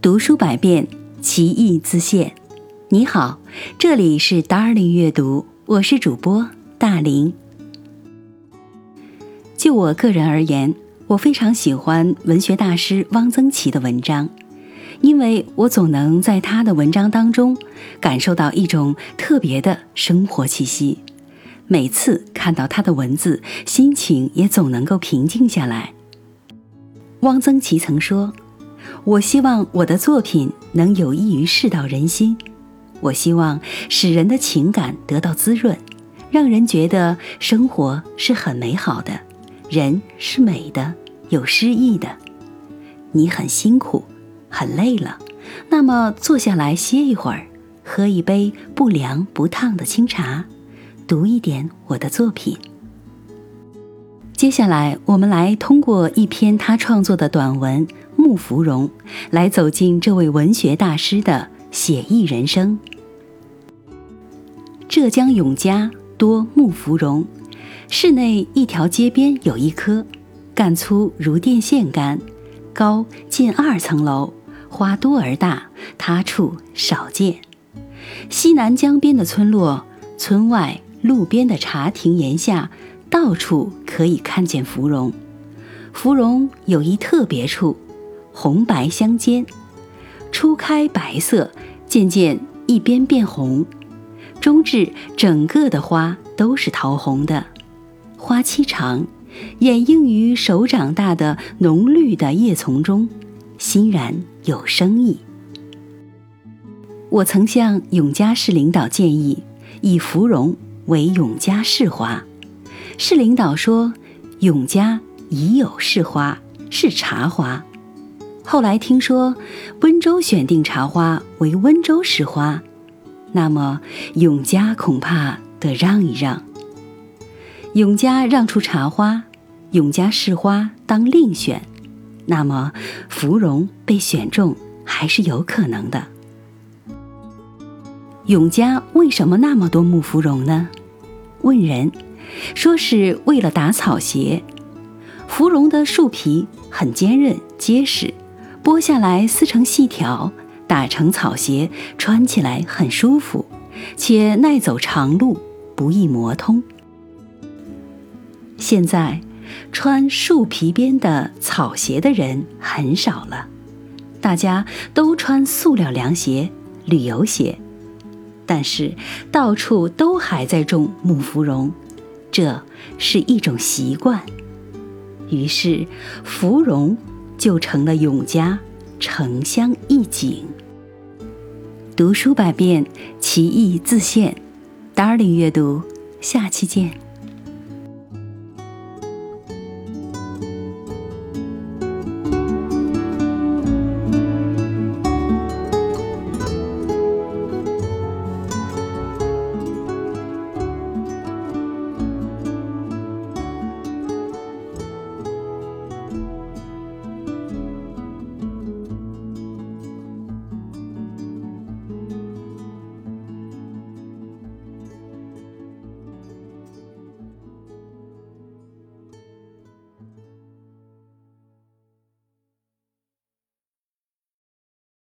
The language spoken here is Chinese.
读书百遍，其义自现。你好，这里是 Darling 阅读，我是主播大林。就我个人而言，我非常喜欢文学大师汪曾祺的文章，因为我总能在他的文章当中感受到一种特别的生活气息。每次看到他的文字，心情也总能够平静下来。汪曾祺曾说：“我希望我的作品能有益于世道人心，我希望使人的情感得到滋润，让人觉得生活是很美好的。”人是美的，有诗意的。你很辛苦，很累了，那么坐下来歇一会儿，喝一杯不凉不烫的清茶，读一点我的作品。接下来，我们来通过一篇他创作的短文《木芙蓉》，来走进这位文学大师的写意人生。浙江永嘉多木芙蓉。市内一条街边有一棵，干粗如电线杆，高近二层楼，花多而大，他处少见。西南江边的村落，村外路边的茶亭檐下，到处可以看见芙蓉。芙蓉有一特别处，红白相间，初开白色，渐渐一边变红，终至整个的花都是桃红的。花期长，掩映于手掌大的浓绿的叶丛中，欣然有生意。我曾向永嘉市领导建议，以芙蓉为永嘉市花。市领导说，永嘉已有市花，是茶花。后来听说温州选定茶花为温州市花，那么永嘉恐怕得让一让。永嘉让出茶花，永嘉市花当另选，那么芙蓉被选中还是有可能的。永嘉为什么那么多木芙蓉呢？问人说是为了打草鞋。芙蓉的树皮很坚韧结实，剥下来撕成细条，打成草鞋，穿起来很舒服，且耐走长路，不易磨通。现在，穿树皮边的草鞋的人很少了，大家都穿塑料凉鞋、旅游鞋。但是，到处都还在种木芙蓉，这是一种习惯。于是，芙蓉就成了永嘉城乡一景。读书百遍，其义自现。Darling 阅读，下期见。